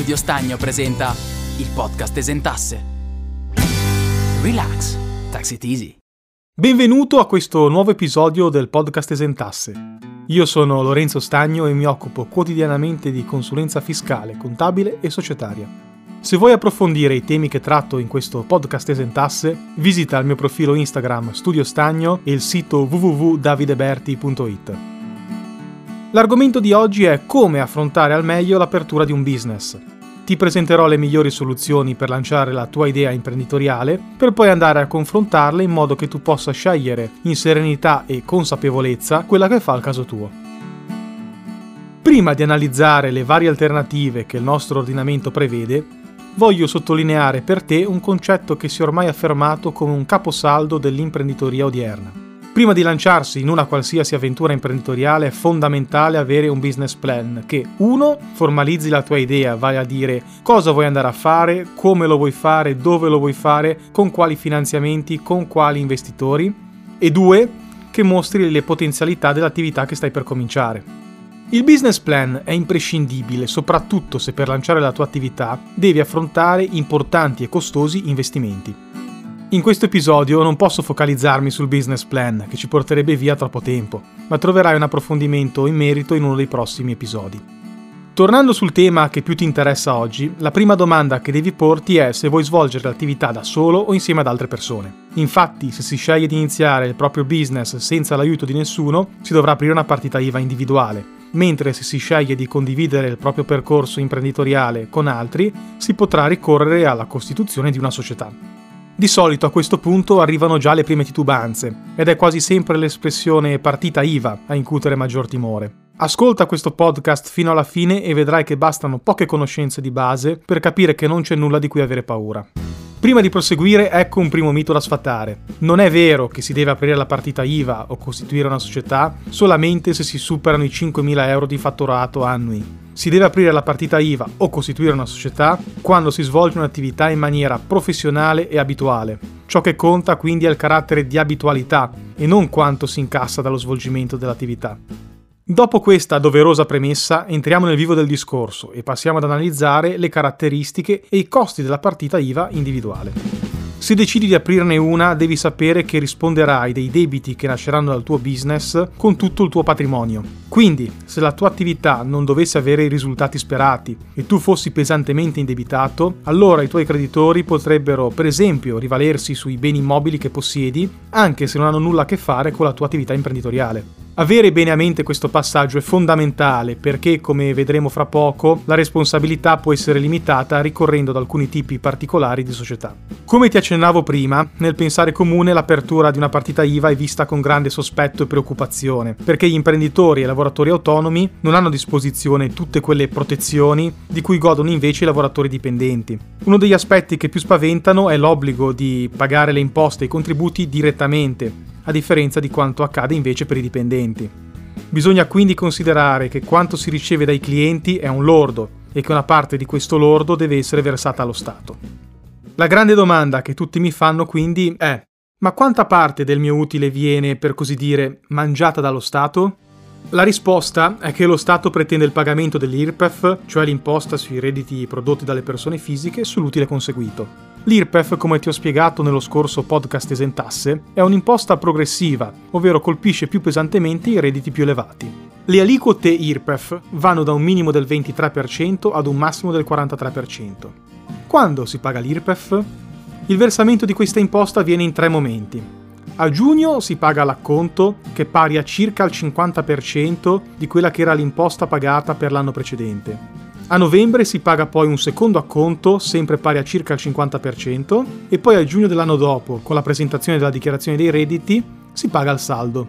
Studio Stagno presenta il podcast Esentasse. Relax, tax it easy. Benvenuto a questo nuovo episodio del podcast Esentasse. Io sono Lorenzo Stagno e mi occupo quotidianamente di consulenza fiscale, contabile e societaria. Se vuoi approfondire i temi che tratto in questo podcast Esentasse, visita il mio profilo Instagram Studio Stagno e il sito www.davideberti.it. L'argomento di oggi è come affrontare al meglio l'apertura di un business. Ti presenterò le migliori soluzioni per lanciare la tua idea imprenditoriale, per poi andare a confrontarle in modo che tu possa scegliere in serenità e consapevolezza quella che fa al caso tuo. Prima di analizzare le varie alternative che il nostro ordinamento prevede, voglio sottolineare per te un concetto che si è ormai affermato come un caposaldo dell'imprenditoria odierna. Prima di lanciarsi in una qualsiasi avventura imprenditoriale è fondamentale avere un business plan che 1. formalizzi la tua idea, vale a dire cosa vuoi andare a fare, come lo vuoi fare, dove lo vuoi fare, con quali finanziamenti, con quali investitori e 2. che mostri le potenzialità dell'attività che stai per cominciare. Il business plan è imprescindibile soprattutto se per lanciare la tua attività devi affrontare importanti e costosi investimenti. In questo episodio non posso focalizzarmi sul business plan, che ci porterebbe via troppo tempo, ma troverai un approfondimento in merito in uno dei prossimi episodi. Tornando sul tema che più ti interessa oggi, la prima domanda che devi porti è se vuoi svolgere l'attività da solo o insieme ad altre persone. Infatti, se si sceglie di iniziare il proprio business senza l'aiuto di nessuno, si dovrà aprire una partita IVA individuale, mentre se si sceglie di condividere il proprio percorso imprenditoriale con altri, si potrà ricorrere alla costituzione di una società. Di solito a questo punto arrivano già le prime titubanze, ed è quasi sempre l'espressione partita IVA a incutere maggior timore. Ascolta questo podcast fino alla fine e vedrai che bastano poche conoscenze di base per capire che non c'è nulla di cui avere paura. Prima di proseguire, ecco un primo mito da sfatare. Non è vero che si deve aprire la partita IVA o costituire una società solamente se si superano i 5.000 euro di fatturato annui. Si deve aprire la partita IVA o costituire una società quando si svolge un'attività in maniera professionale e abituale. Ciò che conta quindi è il carattere di abitualità e non quanto si incassa dallo svolgimento dell'attività. Dopo questa doverosa premessa entriamo nel vivo del discorso e passiamo ad analizzare le caratteristiche e i costi della partita IVA individuale. Se decidi di aprirne una, devi sapere che risponderai dei debiti che nasceranno dal tuo business con tutto il tuo patrimonio. Quindi, se la tua attività non dovesse avere i risultati sperati e tu fossi pesantemente indebitato, allora i tuoi creditori potrebbero, per esempio, rivalersi sui beni immobili che possiedi, anche se non hanno nulla a che fare con la tua attività imprenditoriale. Avere bene a mente questo passaggio è fondamentale perché, come vedremo fra poco, la responsabilità può essere limitata ricorrendo ad alcuni tipi particolari di società. Come ti accennavo prima, nel pensare comune l'apertura di una partita IVA è vista con grande sospetto e preoccupazione, perché gli imprenditori e i lavoratori autonomi non hanno a disposizione tutte quelle protezioni di cui godono invece i lavoratori dipendenti. Uno degli aspetti che più spaventano è l'obbligo di pagare le imposte e i contributi direttamente, a differenza di quanto accade invece per i dipendenti. Bisogna quindi considerare che quanto si riceve dai clienti è un lordo e che una parte di questo lordo deve essere versata allo Stato. La grande domanda che tutti mi fanno quindi è ma quanta parte del mio utile viene, per così dire, mangiata dallo Stato? La risposta è che lo Stato pretende il pagamento dell'IRPEF, cioè l'imposta sui redditi prodotti dalle persone fisiche, sull'utile conseguito. L'IRPEF, come ti ho spiegato nello scorso podcast esentasse, è un'imposta progressiva, ovvero colpisce più pesantemente i redditi più elevati. Le aliquote IRPEF vanno da un minimo del 23% ad un massimo del 43%. Quando si paga l'IRPEF? Il versamento di questa imposta avviene in tre momenti. A giugno si paga l'acconto, che è pari a circa il 50% di quella che era l'imposta pagata per l'anno precedente. A novembre si paga poi un secondo acconto, sempre pari a circa il 50%, e poi a giugno dell'anno dopo, con la presentazione della dichiarazione dei redditi, si paga il saldo.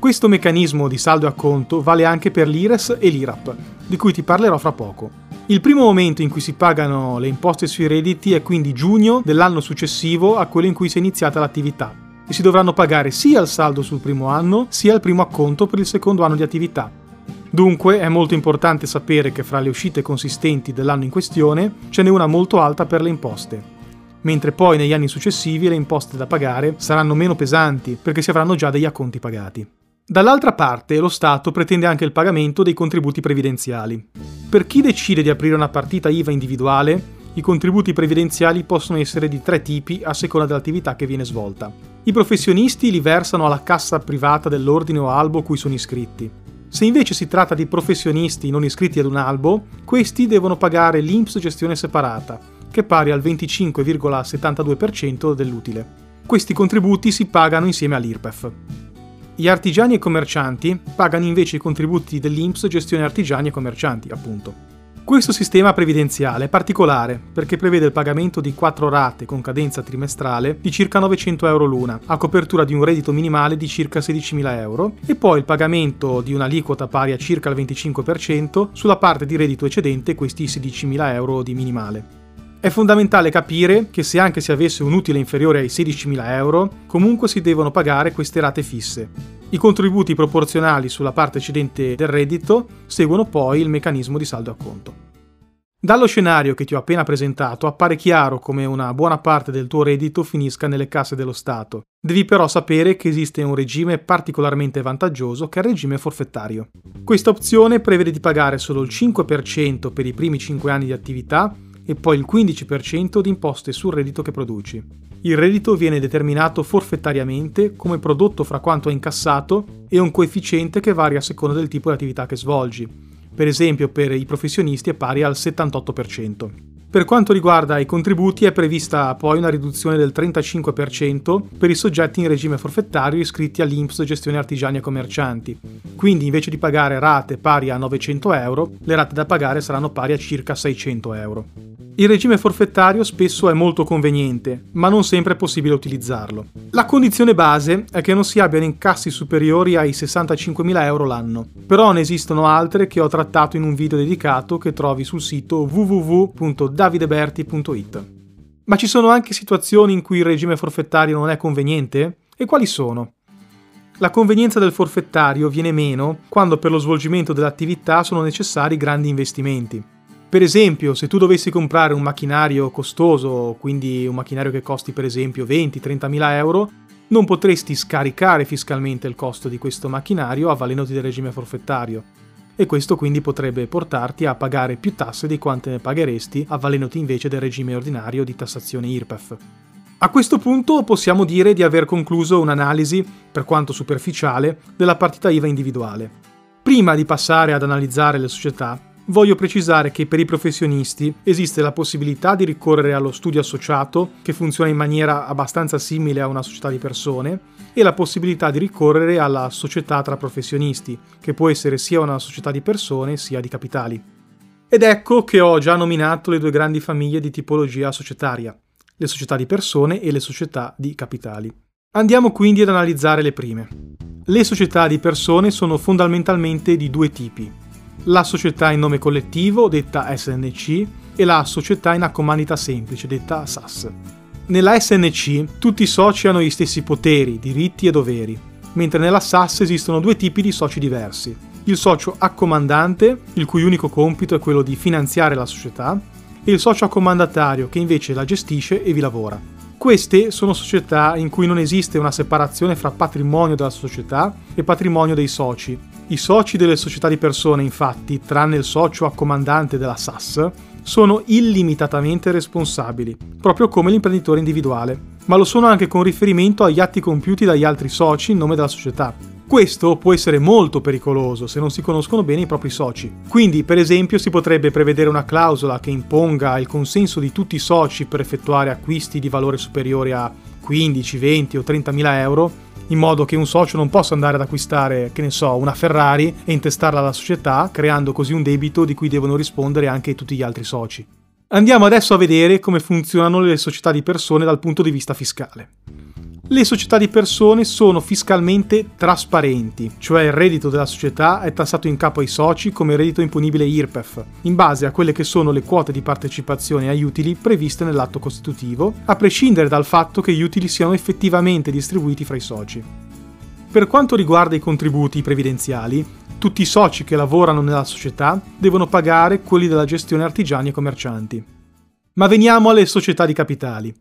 Questo meccanismo di saldo e acconto vale anche per l'IRES e l'IRAP, di cui ti parlerò fra poco. Il primo momento in cui si pagano le imposte sui redditi è quindi giugno dell'anno successivo a quello in cui si è iniziata l'attività e si dovranno pagare sia il saldo sul primo anno sia il primo acconto per il secondo anno di attività, Dunque è molto importante sapere che fra le uscite consistenti dell'anno in questione ce n'è una molto alta per le imposte, mentre poi negli anni successivi le imposte da pagare saranno meno pesanti perché si avranno già degli acconti pagati. Dall'altra parte lo Stato pretende anche il pagamento dei contributi previdenziali. Per chi decide di aprire una partita IVA individuale, i contributi previdenziali possono essere di tre tipi a seconda dell'attività che viene svolta. I professionisti li versano alla cassa privata dell'ordine o albo cui sono iscritti. Se invece si tratta di professionisti non iscritti ad un albo, questi devono pagare l'INPS gestione separata, che è pari al 25,72% dell'utile. Questi contributi si pagano insieme all'IRPEF. Gli artigiani e commercianti pagano invece i contributi dell'INPS gestione artigiani e commercianti, appunto. Questo sistema previdenziale è particolare perché prevede il pagamento di 4 rate con cadenza trimestrale di circa 900 euro l'una, a copertura di un reddito minimale di circa 16.000 euro, e poi il pagamento di un'aliquota pari a circa il 25% sulla parte di reddito eccedente questi 16.000 euro di minimale. È fondamentale capire che se anche si avesse un utile inferiore ai 16.000 euro, comunque si devono pagare queste rate fisse. I contributi proporzionali sulla parte eccedente del reddito seguono poi il meccanismo di saldo a conto. Dallo scenario che ti ho appena presentato appare chiaro come una buona parte del tuo reddito finisca nelle casse dello Stato. Devi però sapere che esiste un regime particolarmente vantaggioso che è il regime forfettario. Questa opzione prevede di pagare solo il 5% per i primi 5 anni di attività e poi il 15% di imposte sul reddito che produci. Il reddito viene determinato forfettariamente come prodotto fra quanto è incassato e un coefficiente che varia a seconda del tipo di attività che svolgi. Per esempio, per i professionisti è pari al 78%. Per quanto riguarda i contributi è prevista poi una riduzione del 35% per i soggetti in regime forfettario iscritti all'INPS gestione artigiani e commercianti. Quindi invece di pagare rate pari a 900 euro, le rate da pagare saranno pari a circa 600 euro. Il regime forfettario spesso è molto conveniente, ma non sempre è possibile utilizzarlo. La condizione base è che non si abbiano incassi superiori ai 65.000 euro l'anno, però ne esistono altre che ho trattato in un video dedicato che trovi sul sito www.davideberti.it. Ma ci sono anche situazioni in cui il regime forfettario non è conveniente? E quali sono? La convenienza del forfettario viene meno quando per lo svolgimento dell'attività sono necessari grandi investimenti. Per esempio, se tu dovessi comprare un macchinario costoso, quindi un macchinario che costi per esempio 20-30 mila euro, non potresti scaricare fiscalmente il costo di questo macchinario avvalendosi del regime forfettario. E questo quindi potrebbe portarti a pagare più tasse di quante ne pagheresti avvalendosi invece del regime ordinario di tassazione IRPEF. A questo punto possiamo dire di aver concluso un'analisi, per quanto superficiale, della partita IVA individuale. Prima di passare ad analizzare le società, voglio precisare che per i professionisti esiste la possibilità di ricorrere allo studio associato, che funziona in maniera abbastanza simile a una società di persone, e la possibilità di ricorrere alla società tra professionisti, che può essere sia una società di persone sia di capitali. Ed ecco che ho già nominato le due grandi famiglie di tipologia societaria, le società di persone e le società di capitali. Andiamo quindi ad analizzare le prime. Le società di persone sono fondamentalmente di due tipi, la società in nome collettivo, detta SNC, e la società in accomandita semplice, detta SAS. Nella SNC tutti i soci hanno gli stessi poteri, diritti e doveri, mentre nella SAS esistono due tipi di soci diversi. Il socio accomandante, il cui unico compito è quello di finanziare la società, e il socio accomandatario che invece la gestisce e vi lavora. Queste sono società in cui non esiste una separazione fra patrimonio della società e patrimonio dei soci, i soci delle società di persone, infatti, tranne il socio accomandante della SAS, sono illimitatamente responsabili, proprio come l'imprenditore individuale, ma lo sono anche con riferimento agli atti compiuti dagli altri soci in nome della società. Questo può essere molto pericoloso se non si conoscono bene i propri soci. Quindi, per esempio, si potrebbe prevedere una clausola che imponga il consenso di tutti i soci per effettuare acquisti di valore superiore a 15, 20 o 30 mila euro in modo che un socio non possa andare ad acquistare, che ne so, una Ferrari e intestarla alla società, creando così un debito di cui devono rispondere anche tutti gli altri soci. Andiamo adesso a vedere come funzionano le società di persone dal punto di vista fiscale. Le società di persone sono fiscalmente trasparenti, cioè il reddito della società è tassato in capo ai soci come reddito imponibile IRPEF, in base a quelle che sono le quote di partecipazione agli utili previste nell'atto costitutivo, a prescindere dal fatto che gli utili siano effettivamente distribuiti fra i soci. Per quanto riguarda i contributi previdenziali, tutti i soci che lavorano nella società devono pagare quelli della gestione artigiani e commercianti. Ma veniamo alle società di capitali.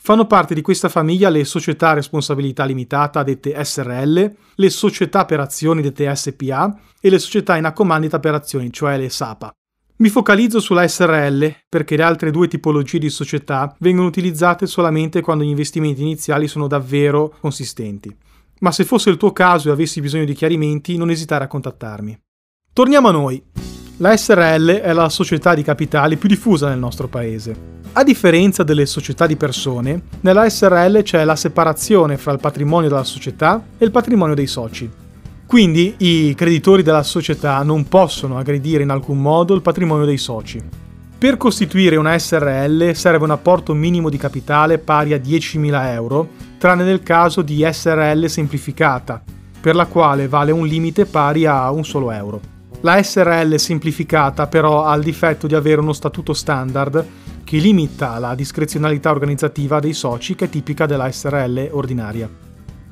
Fanno parte di questa famiglia le società a responsabilità limitata dette SRL, le società per azioni dette SPA e le società in accomandita per azioni, cioè le SAPA. Mi focalizzo sulla SRL perché le altre due tipologie di società vengono utilizzate solamente quando gli investimenti iniziali sono davvero consistenti. Ma se fosse il tuo caso e avessi bisogno di chiarimenti, non esitare a contattarmi. Torniamo a noi. La SRL è la società di capitali più diffusa nel nostro paese. A differenza delle società di persone, nella SRL c'è la separazione fra il patrimonio della società e il patrimonio dei soci. Quindi i creditori della società non possono aggredire in alcun modo il patrimonio dei soci. Per costituire una SRL serve un apporto minimo di capitale pari a 10.000 euro, tranne nel caso di SRL semplificata, per la quale vale un limite pari a un solo euro. La SRL semplificata però ha il difetto di avere uno statuto standard che limita la discrezionalità organizzativa dei soci che è tipica della SRL ordinaria.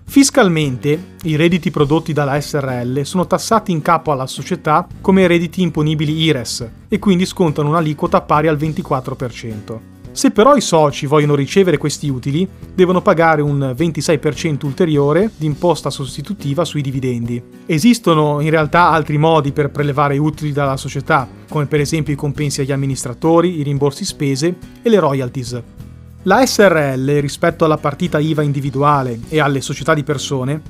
Fiscalmente, i redditi prodotti dalla SRL sono tassati in capo alla società come redditi imponibili IRES e quindi scontano un'aliquota pari al 24%. Se però i soci vogliono ricevere questi utili, devono pagare un 26% ulteriore di imposta sostitutiva sui dividendi. Esistono in realtà altri modi per prelevare utili dalla società, come per esempio i compensi agli amministratori, i rimborsi spese e le royalties. La SRL, rispetto alla partita IVA individuale e alle società di persone,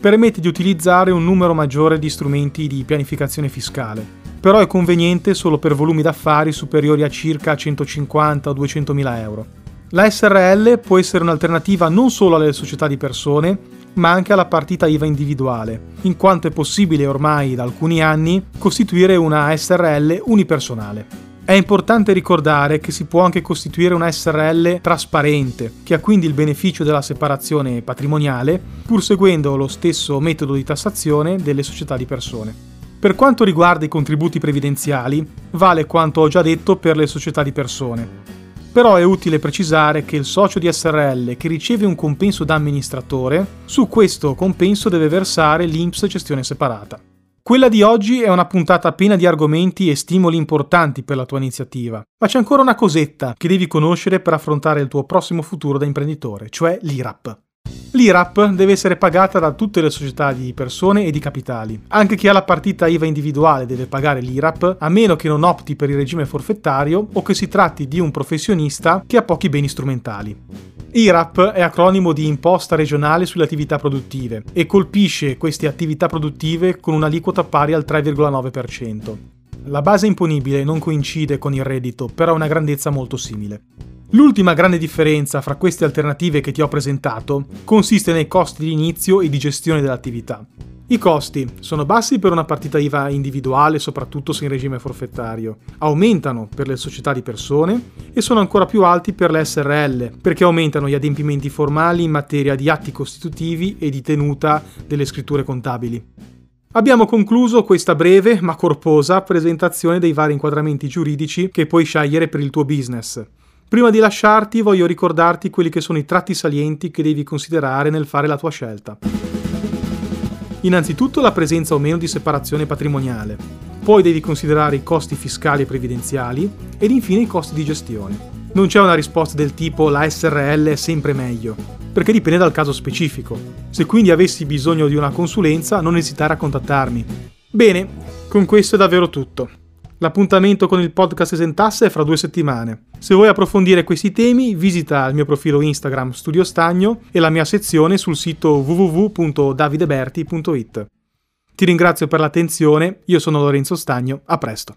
permette di utilizzare un numero maggiore di strumenti di pianificazione fiscale, però è conveniente solo per volumi d'affari superiori a circa 150 o 200 mila euro. La SRL può essere un'alternativa non solo alle società di persone, ma anche alla partita IVA individuale, in quanto è possibile ormai da alcuni anni costituire una SRL unipersonale. È importante ricordare che si può anche costituire una SRL trasparente, che ha quindi il beneficio della separazione patrimoniale, pur seguendo lo stesso metodo di tassazione delle società di persone. Per quanto riguarda i contributi previdenziali, vale quanto ho già detto per le società di persone. Però è utile precisare che il socio di SRL che riceve un compenso da amministratore, su questo compenso deve versare l'INPS gestione separata. Quella di oggi è una puntata piena di argomenti e stimoli importanti per la tua iniziativa, ma c'è ancora una cosetta che devi conoscere per affrontare il tuo prossimo futuro da imprenditore, cioè l'IRAP. L'IRAP deve essere pagata da tutte le società di persone e di capitali. Anche chi ha la partita IVA individuale deve pagare l'IRAP, a meno che non opti per il regime forfettario o che si tratti di un professionista che ha pochi beni strumentali. IRAP è acronimo di imposta regionale sulle attività produttive e colpisce queste attività produttive con un'aliquota pari al 3,9%. La base imponibile non coincide con il reddito, però ha una grandezza molto simile. L'ultima grande differenza fra queste alternative che ti ho presentato consiste nei costi di inizio e di gestione dell'attività. I costi sono bassi per una partita IVA individuale, soprattutto se in regime forfettario, aumentano per le società di persone e sono ancora più alti per le SRL, perché aumentano gli adempimenti formali in materia di atti costitutivi e di tenuta delle scritture contabili. Abbiamo concluso questa breve ma corposa presentazione dei vari inquadramenti giuridici che puoi scegliere per il tuo business. Prima di lasciarti voglio ricordarti quelli che sono i tratti salienti che devi considerare nel fare la tua scelta. Innanzitutto la presenza o meno di separazione patrimoniale, poi devi considerare i costi fiscali e previdenziali ed infine i costi di gestione. Non c'è una risposta del tipo la SRL è sempre meglio, perché dipende dal caso specifico. Se quindi avessi bisogno di una consulenza, non esitare a contattarmi. Bene, con questo è davvero tutto. L'appuntamento con il podcast Esentasse è fra due settimane. Se vuoi approfondire questi temi, visita il mio profilo Instagram Studio Stagno e la mia sezione sul sito www.davideberti.it. Ti ringrazio per l'attenzione, io sono Lorenzo Stagno, a presto.